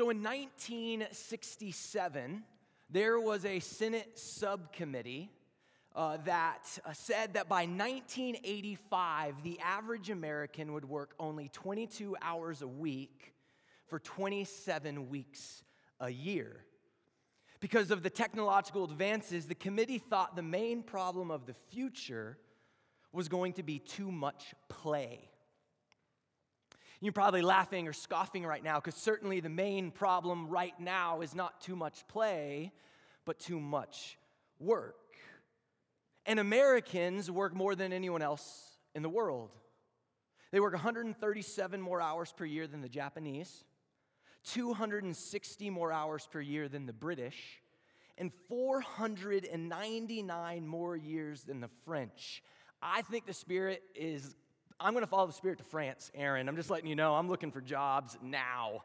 So in 1967, there was a Senate subcommittee uh, that uh, said that by 1985, the average American would work only 22 hours a week for 27 weeks a year. Because of the technological advances, the committee thought the main problem of the future was going to be too much play. You're probably laughing or scoffing right now because certainly the main problem right now is not too much play, but too much work. And Americans work more than anyone else in the world. They work 137 more hours per year than the Japanese, 260 more hours per year than the British, and 499 more years than the French. I think the Spirit is, I'm going to follow the Spirit to France, Aaron. I'm just letting you know, I'm looking for jobs now.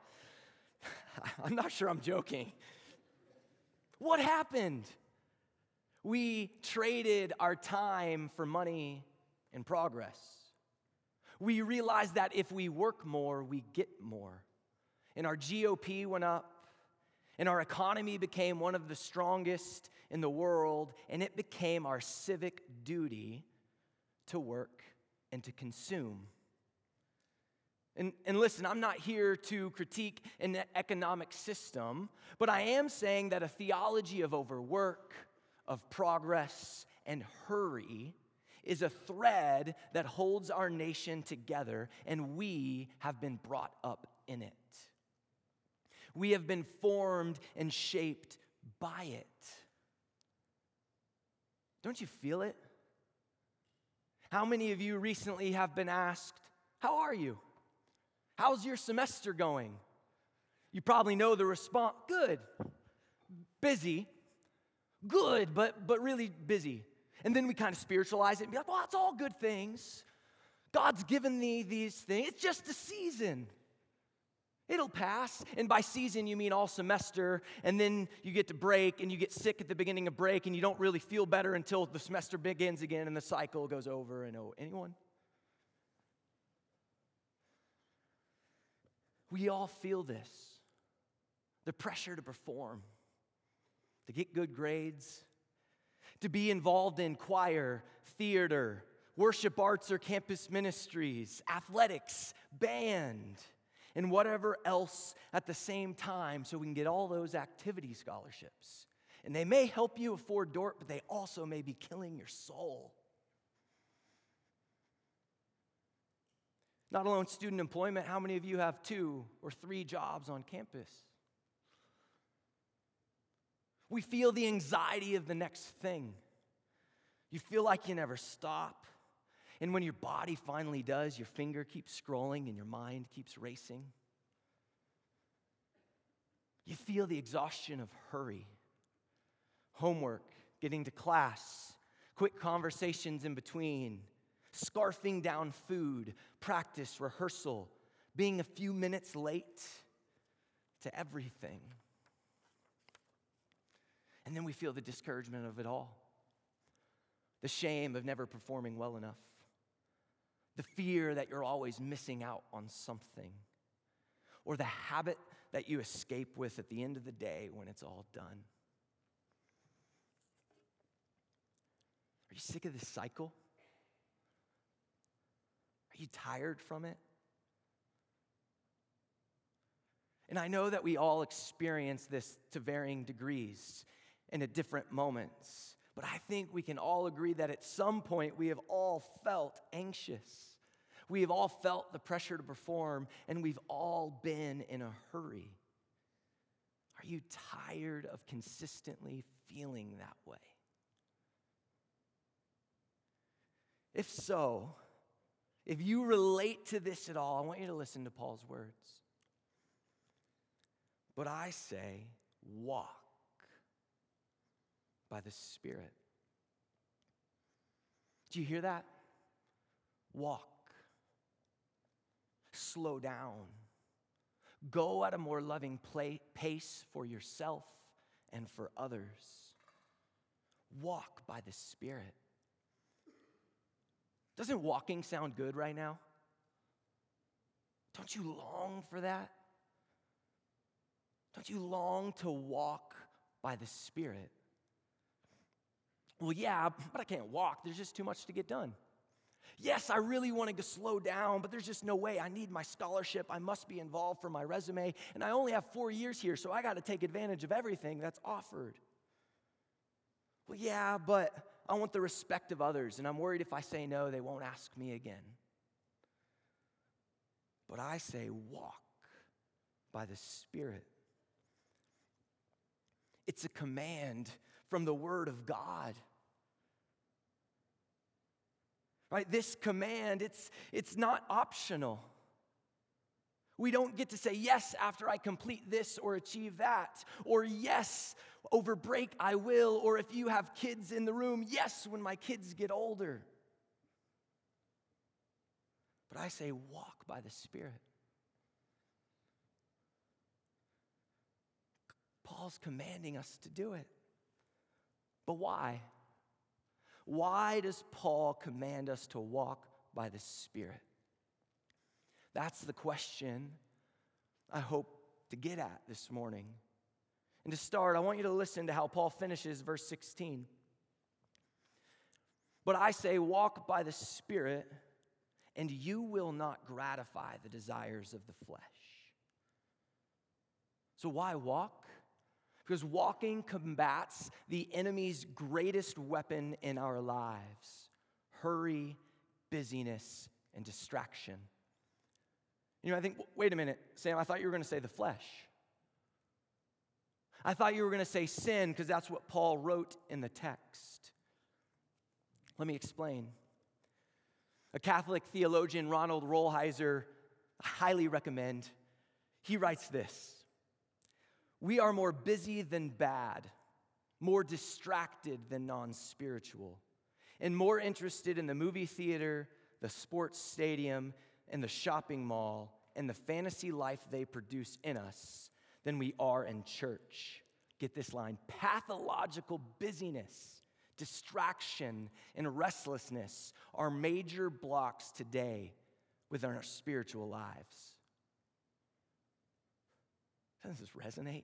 I'm not sure I'm joking. What happened? We traded our time for money and progress. We realized that if we work more, we get more. And our GDP went up, and our economy became one of the strongest in the world, and it became our civic duty to work and to consume. And, and listen, I'm not here to critique an economic system, but I am saying that a theology of overwork, of progress, and hurry is a thread that holds our nation together, and we have been brought up in it. We have been formed and shaped by it. Don't you feel it? How many of you recently have been asked, How are you? How's your semester going? You probably know the response good, busy, good, but, but really busy. And then we kind of spiritualize it and be like, Well, it's all good things. God's given me these things. It's just a season. It'll pass. And by season, you mean all semester. And then you get to break and you get sick at the beginning of break and you don't really feel better until the semester begins again and the cycle goes over and oh, Anyone? We all feel this the pressure to perform, to get good grades, to be involved in choir, theater, worship arts or campus ministries, athletics, band and whatever else at the same time so we can get all those activity scholarships. And they may help you afford Dordt, but they also may be killing your soul. Not alone student employment, how many of you have two or three jobs on campus? We feel the anxiety of the next thing. You feel like you never stop. And when your body finally does, your finger keeps scrolling and your mind keeps racing. You feel the exhaustion of hurry, homework, getting to class, quick conversations in between, scarfing down food, practice, rehearsal, being a few minutes late to everything. And then we feel the discouragement of it all, the shame of never performing well enough the fear that you're always missing out on something, or the habit that you escape with at the end of the day when it's all done. Are you sick of this cycle? Are you tired from it? And I know that we all experience this to varying degrees and at different moments. But I think we can all agree that at some point we have all felt anxious. We have all felt the pressure to perform, and we've all been in a hurry. Are you tired of consistently feeling that way? If so, if you relate to this at all, I want you to listen to Paul's words. But I say, walk by the Spirit. Do you hear that? Walk. Slow down. Go at a more loving play, pace for yourself and for others. Walk by the Spirit. Doesn't walking sound good right now? Don't you long for that? Don't you long to walk by the Spirit? Well, yeah, but I can't walk. There's just too much to get done. Yes, I really want to slow down, but there's just no way. I need my scholarship. I must be involved for my resume. And I only have four years here, so I got to take advantage of everything that's offered. Well, yeah, but I want the respect of others, and I'm worried if I say no, they won't ask me again. But I say, walk by the Spirit. It's a command from the Word of God. Right? This command, it's, it's not optional. We don't get to say yes after I complete this or achieve that, or yes, over break I will, or if you have kids in the room, yes, when my kids get older. But I say, walk by the Spirit. Paul's commanding us to do it. But why? Why does Paul command us to walk by the Spirit? That's the question I hope to get at this morning. And to start, I want you to listen to how Paul finishes verse 16. But I say, walk by the Spirit, and you will not gratify the desires of the flesh. So, why walk? Because walking combats the enemy's greatest weapon in our lives hurry, busyness, and distraction. You know, I think, wait a minute, Sam, I thought you were going to say the flesh. I thought you were going to say sin because that's what Paul wrote in the text. Let me explain. A Catholic theologian, Ronald Rolheiser, I highly recommend, he writes this we are more busy than bad, more distracted than non spiritual, and more interested in the movie theater, the sports stadium, and the shopping mall, and the fantasy life they produce in us than we are in church. Get this line pathological busyness, distraction, and restlessness are major blocks today within our spiritual lives. Doesn't this resonate?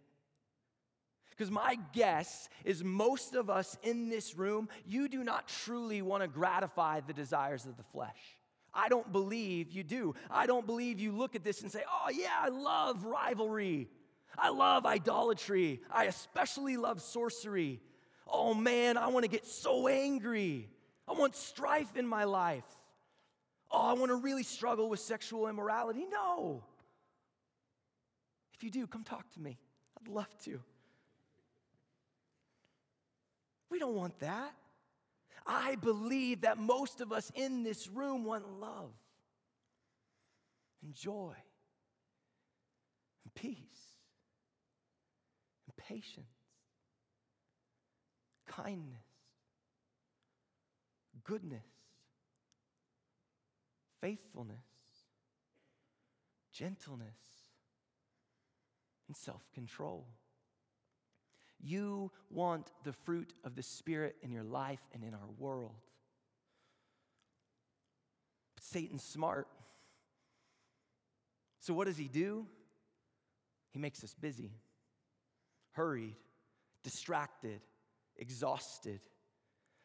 Because my guess is most of us in this room, you do not truly want to gratify the desires of the flesh. I don't believe you do. I don't believe you look at this and say, oh, yeah, I love rivalry. I love idolatry. I especially love sorcery. Oh man, I want to get so angry. I want strife in my life. Oh, I want to really struggle with sexual immorality. No. If you do, come talk to me. I'd love to. We don't want that. I believe that most of us in this room want love and joy and peace and patience, kindness, goodness, faithfulness, gentleness, and self control. You want the fruit of the Spirit in your life and in our world. But Satan's smart. So, what does he do? He makes us busy, hurried, distracted, exhausted.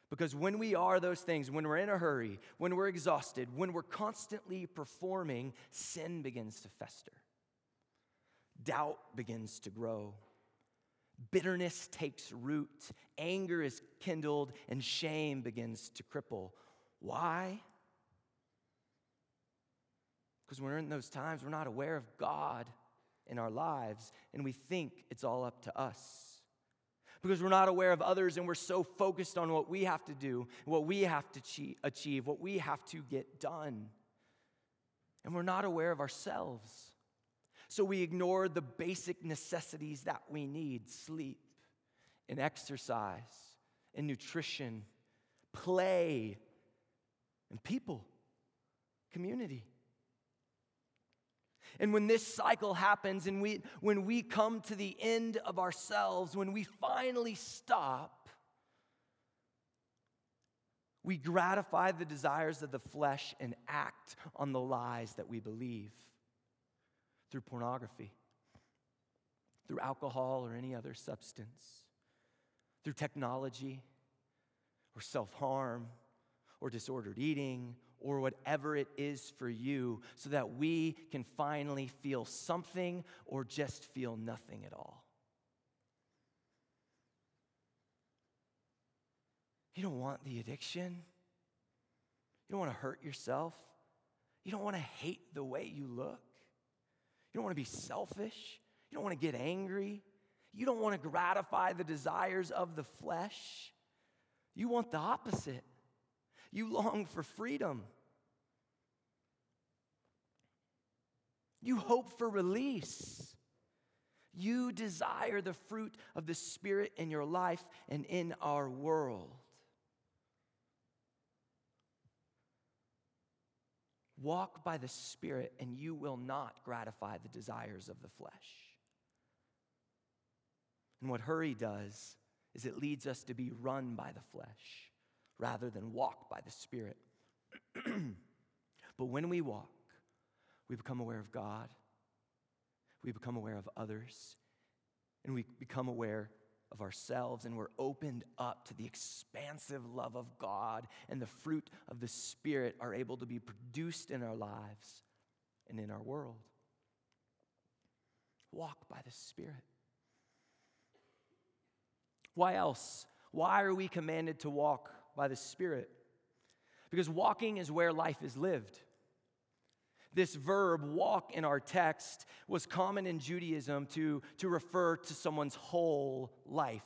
Because when we are those things, when we're in a hurry, when we're exhausted, when we're constantly performing, sin begins to fester. Doubt begins to grow. Bitterness takes root, anger is kindled, and shame begins to cripple. Why? Because when we're in those times, we're not aware of God in our lives, and we think it's all up to us. Because we're not aware of others, and we're so focused on what we have to do, what we have to achieve, what we have to get done. And we're not aware of ourselves. So we ignore the basic necessities that we need sleep and exercise and nutrition, play and people, community. And when this cycle happens and we, when we come to the end of ourselves, when we finally stop, we gratify the desires of the flesh and act on the lies that we believe through pornography, through alcohol or any other substance, through technology or self harm or disordered eating or whatever it is for you, so that we can finally feel something or just feel nothing at all. You don't want the addiction. You don't want to hurt yourself. You don't want to hate the way you look. You don't want to be selfish. You don't want to get angry. You don't want to gratify the desires of the flesh. You want the opposite. You long for freedom. You hope for release. You desire the fruit of the Spirit in your life and in our world. Walk by the Spirit, and you will not gratify the desires of the flesh. And what hurry does is it leads us to be run by the flesh rather than walk by the Spirit. but when we walk, we become aware of God, we become aware of others, and we become aware of ourselves, and we're opened up to the expansive love of God, and the fruit of the Spirit are able to be produced in our lives and in our world. Walk by the Spirit. Why else? Why are we commanded to walk by the Spirit? Because walking is where life is lived. This verb, walk, in our text was common in Judaism to, to refer to someone's whole life.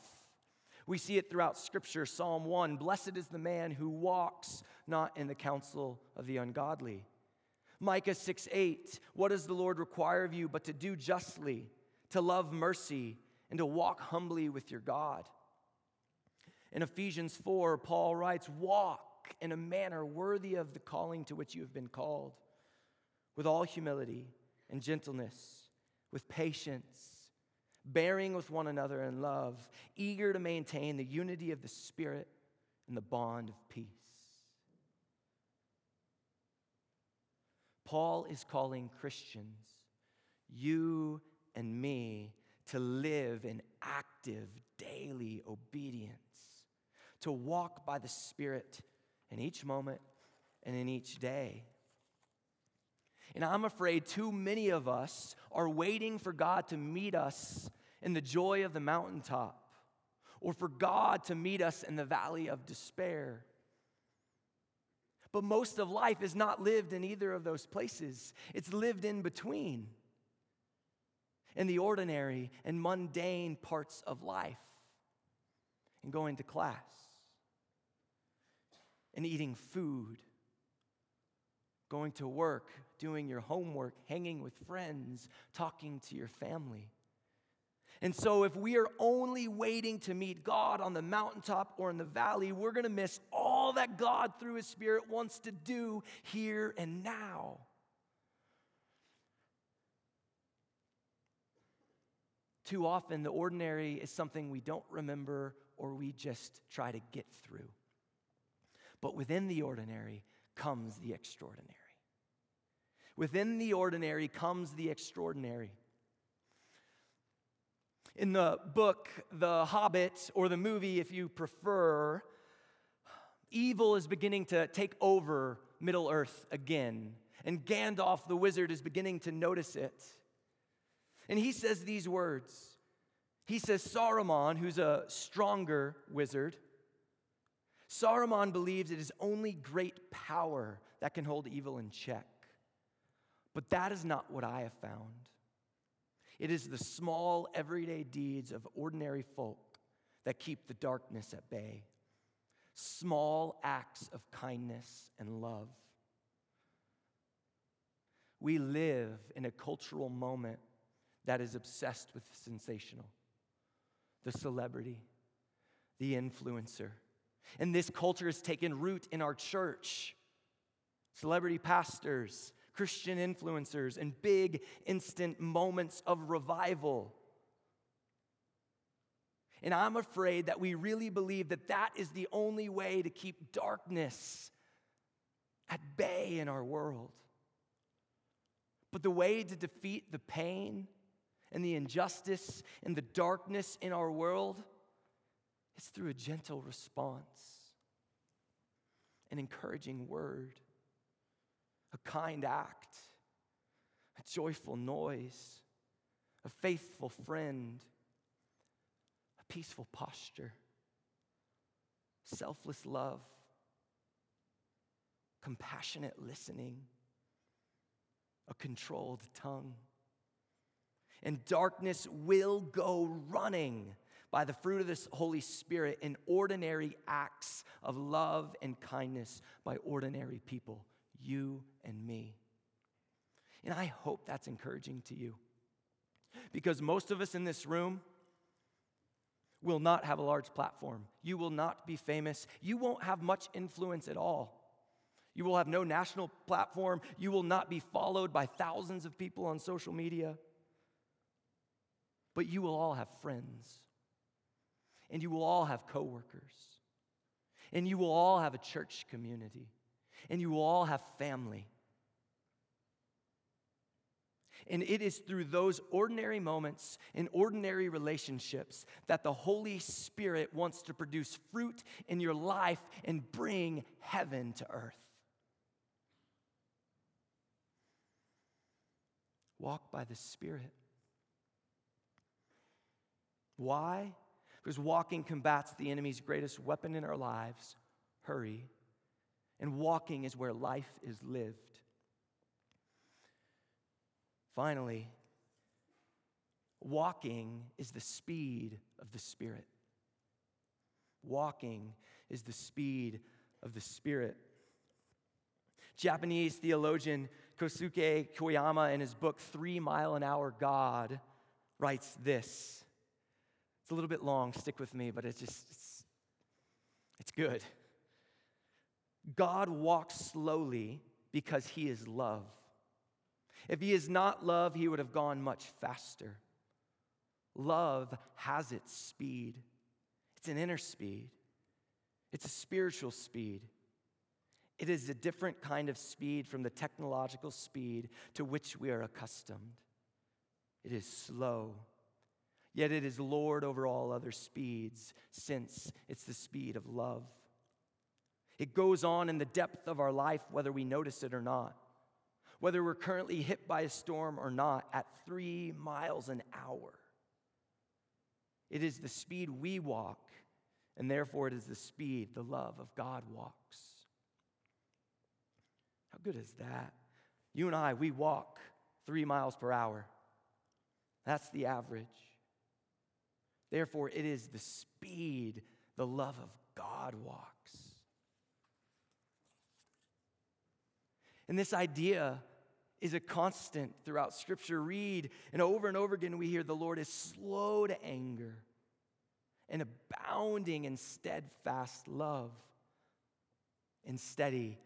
We see it throughout Scripture. Psalm 1 Blessed is the man who walks not in the counsel of the ungodly. Micah 6 8 What does the Lord require of you but to do justly, to love mercy, and to walk humbly with your God? In Ephesians 4, Paul writes, Walk in a manner worthy of the calling to which you have been called with all humility and gentleness, with patience, bearing with one another in love, eager to maintain the unity of the Spirit and the bond of peace. Paul is calling Christians, you and me, to live in active daily obedience, to walk by the Spirit in each moment and in each day. And I'm afraid too many of us are waiting for God to meet us in the joy of the mountaintop or for God to meet us in the valley of despair. But most of life is not lived in either of those places, it's lived in between, in the ordinary and mundane parts of life, and going to class, and eating food going to work, doing your homework, hanging with friends, talking to your family. And so, if we are only waiting to meet God on the mountaintop or in the valley, we're going to miss all that God, through His Spirit, wants to do here and now. Too often, the ordinary is something we don't remember or we just try to get through. But within the ordinary comes the extraordinary. Within the ordinary comes the extraordinary. In the book, The Hobbit, or the movie, if you prefer, evil is beginning to take over Middle Earth again. And Gandalf the wizard is beginning to notice it. And he says these words. He says, Saruman, who's a stronger wizard, Saruman believes it is only great power that can hold evil in check. But that is not what I have found. It is the small, everyday deeds of ordinary folk that keep the darkness at bay. Small acts of kindness and love. We live in a cultural moment that is obsessed with the sensational, the celebrity, the influencer. And this culture has taken root in our church. Celebrity pastors, Christian influencers and big instant moments of revival. And I'm afraid that we really believe that that is the only way to keep darkness at bay in our world. But the way to defeat the pain and the injustice and the darkness in our world, is through a gentle response, an encouraging word, a kind act, a joyful noise, a faithful friend, a peaceful posture, selfless love, compassionate listening, a controlled tongue. And darkness will go running by the fruit of this Holy Spirit in ordinary acts of love and kindness by ordinary people, you and me. And I hope that's encouraging to you. Because most of us in this room will not have a large platform. You will not be famous. You won't have much influence at all. You will have no national platform. You will not be followed by thousands of people on social media. But you will all have friends. And you will all have coworkers. And you will all have a church community. And you all have family. And it is through those ordinary moments and ordinary relationships that the Holy Spirit wants to produce fruit in your life and bring heaven to earth. Walk by the Spirit. Why? Because walking combats the enemy's greatest weapon in our lives hurry. And walking is where life is lived. Finally, walking is the speed of the Spirit. Walking is the speed of the Spirit. Japanese theologian Kosuke Koyama, in his book, Three Mile an Hour God, writes this. It's a little bit long, stick with me, but it's just, it's, it's good. God walks slowly because he is love. If he is not love, he would have gone much faster. Love has its speed, it's an inner speed, it's a spiritual speed. It is a different kind of speed from the technological speed to which we are accustomed. It is slow, yet it is Lord over all other speeds, since it's the speed of love. It goes on in the depth of our life, whether we notice it or not. Whether we're currently hit by a storm or not, at three miles an hour. It is the speed we walk, and therefore it is the speed the love of God walks. How good is that? You and I, we walk three miles per hour. That's the average. Therefore, it is the speed the love of God walks. And this idea is a constant throughout Scripture. Read, and over and over again, we hear the Lord is slow to anger and abounding in steadfast love and steady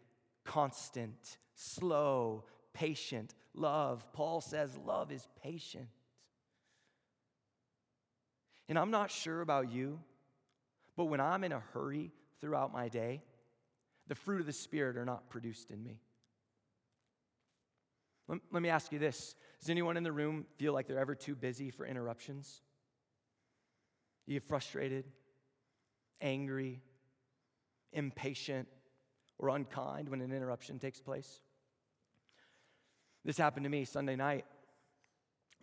constant, slow, patient love. Paul says love is patient. And I'm not sure about you, but when I'm in a hurry throughout my day, the fruit of the Spirit are not produced in me. Let, let me ask you this Does anyone in the room feel like they're ever too busy for interruptions? You get frustrated, angry, impatient, or unkind when an interruption takes place. This happened to me Sunday night.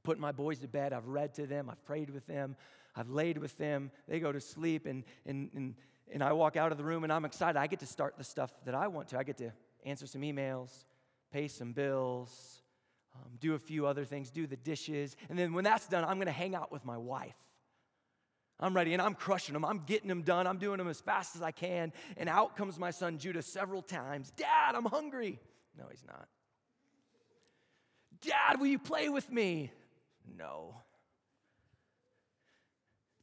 Putting my boys to bed, I've read to them, I've prayed with them, I've laid with them. They go to sleep, and, and, and, and I walk out of the room and I'm excited. I get to start the stuff that I want to. I get to answer some emails, pay some bills, um, do a few other things, do the dishes. And then when that's done, I'm going to hang out with my wife. I'm ready and I'm crushing them. I'm getting them done. I'm doing them as fast as I can. And out comes my son Judah several times Dad, I'm hungry. No, he's not. Dad, will you play with me? No.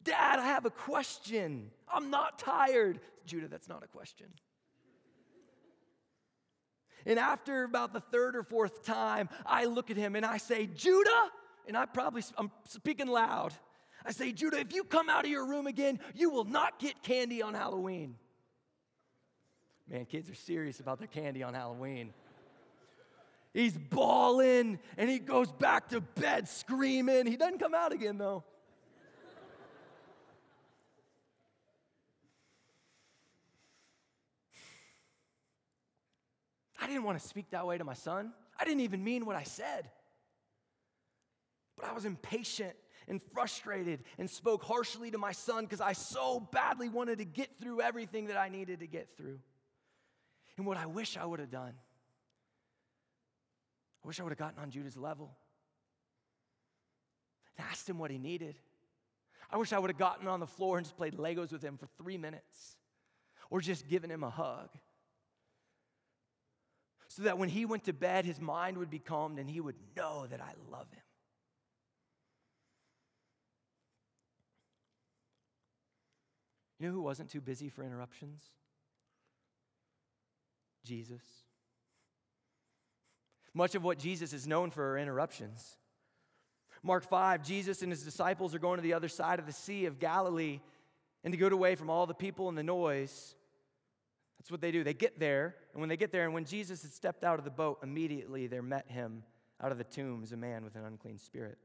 Dad, I have a question. I'm not tired. Judah, that's not a question. And after about the third or fourth time, I look at him and I say, Judah, and I probably, I'm speaking loud. I say, Judah, if you come out of your room again, you will not get candy on Halloween. Man, kids are serious about their candy on Halloween. He's bawling and he goes back to bed screaming. He doesn't come out again, though. I didn't want to speak that way to my son. I didn't even mean what I said. But I was impatient and frustrated and spoke harshly to my son because I so badly wanted to get through everything that I needed to get through. And what I wish I would have done, I wish I would have gotten on Judah's level and asked him what he needed. I wish I would have gotten on the floor and just played Legos with him for three minutes or just given him a hug so that when he went to bed, his mind would be calmed and he would know that I love him. You know who wasn't too busy for interruptions? Jesus. Much of what Jesus is known for are interruptions. Mark 5, Jesus and his disciples are going to the other side of the Sea of Galilee and to get away from all the people and the noise. That's what they do. They get there, and when they get there, and when Jesus had stepped out of the boat, immediately there met him out of the tombs a man with an unclean spirit.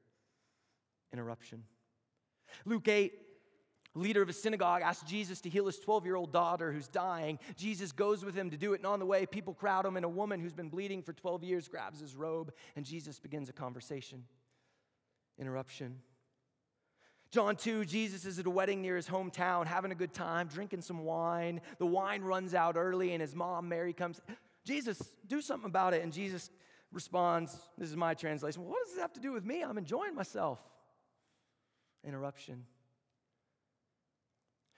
Interruption. Luke 8, leader of a synagogue asks Jesus to heal his 12 year old daughter who's dying. Jesus goes with him to do it, and on the way, people crowd him, and a woman who's been bleeding for 12 years grabs his robe, and Jesus begins a conversation. Interruption. John 2, Jesus is at a wedding near his hometown, having a good time, drinking some wine. The wine runs out early, and his mom, Mary, comes, Jesus, do something about it. And Jesus responds, This is my translation. Well, what does this have to do with me? I'm enjoying myself. Interruption.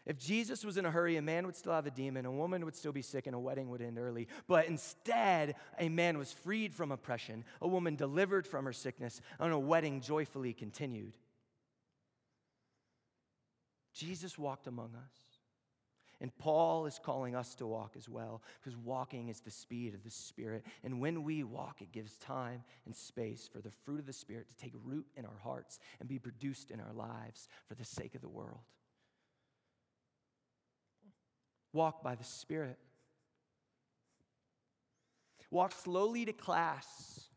If Jesus was in a hurry, a man would still have a demon, a woman would still be sick, and a wedding would end early. But instead, a man was freed from oppression, a woman delivered from her sickness, and a wedding joyfully continued. Jesus walked among us. And Paul is calling us to walk as well, because walking is the speed of the Spirit. And when we walk, it gives time and space for the fruit of the Spirit to take root in our hearts and be produced in our lives for the sake of the world. Walk by the Spirit. Walk slowly to class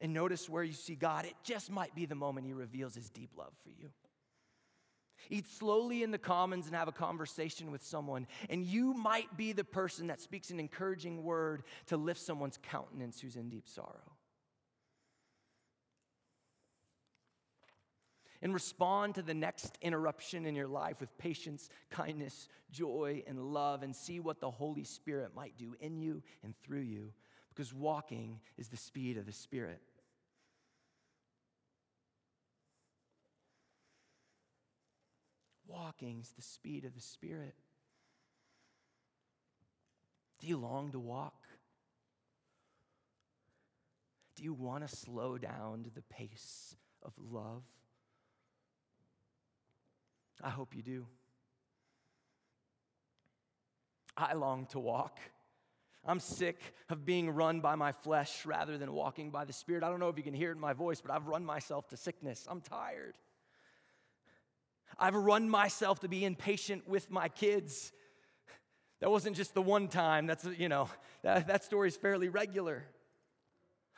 and notice where you see God. It just might be the moment He reveals His deep love for you. Eat slowly in the commons and have a conversation with someone, and you might be the person that speaks an encouraging word to lift someone's countenance who's in deep sorrow. And respond to the next interruption in your life with patience, kindness, joy, and love, and see what the Holy Spirit might do in you and through you, because walking is the speed of the Spirit. Walking is the speed of the Spirit. Do you long to walk? Do you want to slow down to the pace of love? I hope you do. I long to walk. I'm sick of being run by my flesh rather than walking by the Spirit. I don't know if you can hear it in my voice, but I've run myself to sickness. I'm tired. I've run myself to be impatient with my kids. That wasn't just the one time, that's, you know, that, that story is fairly regular.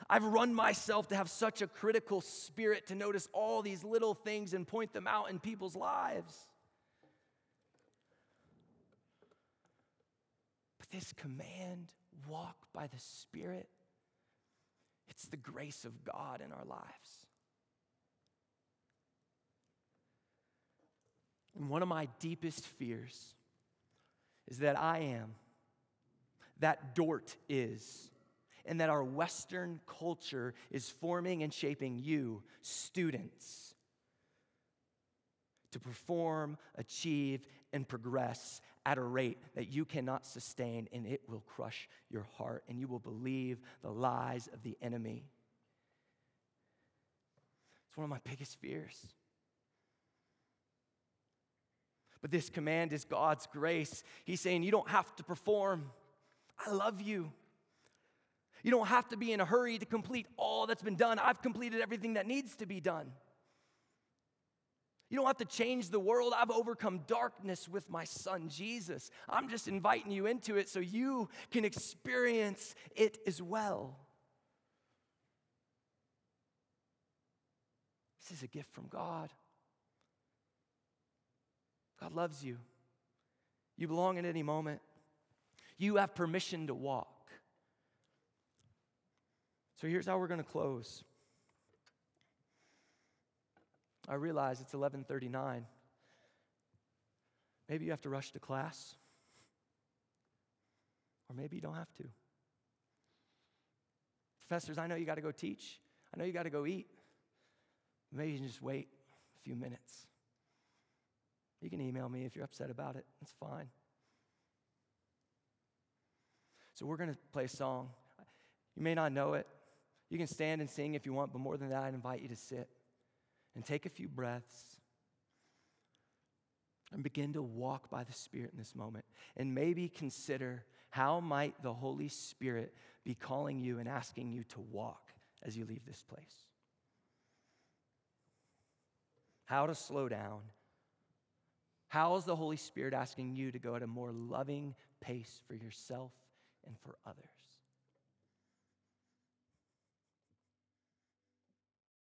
I've run myself to have such a critical spirit to notice all these little things and point them out in people's lives. But this command, walk by the Spirit, it's the grace of God in our lives. And one of my deepest fears is that I am, that Dordt is, and that our Western culture is forming and shaping you, students, to perform, achieve, and progress at a rate that you cannot sustain, and it will crush your heart, and you will believe the lies of the enemy. It's one of my biggest fears. But this command is God's grace. He's saying, You don't have to perform. I love you. You don't have to be in a hurry to complete all that's been done. I've completed everything that needs to be done. You don't have to change the world. I've overcome darkness with my son Jesus. I'm just inviting you into it so you can experience it as well. This is a gift from God. God loves you. You belong at any moment. You have permission to walk. So here's how we're going to close. I realize it's 11:39. Maybe you have to rush to class. Or maybe you don't have to. Professors, I know you got to go teach. I know you got to go eat. Maybe you can just wait a few minutes. You can email me if you're upset about it. It's fine. So we're going to play a song. You may not know it. You can stand and sing if you want, but more than that, I invite you to sit and take a few breaths and begin to walk by the Spirit in this moment. And maybe consider how might the Holy Spirit be calling you and asking you to walk as you leave this place. How to slow down. How is the Holy Spirit asking you to go at a more loving pace for yourself and for others?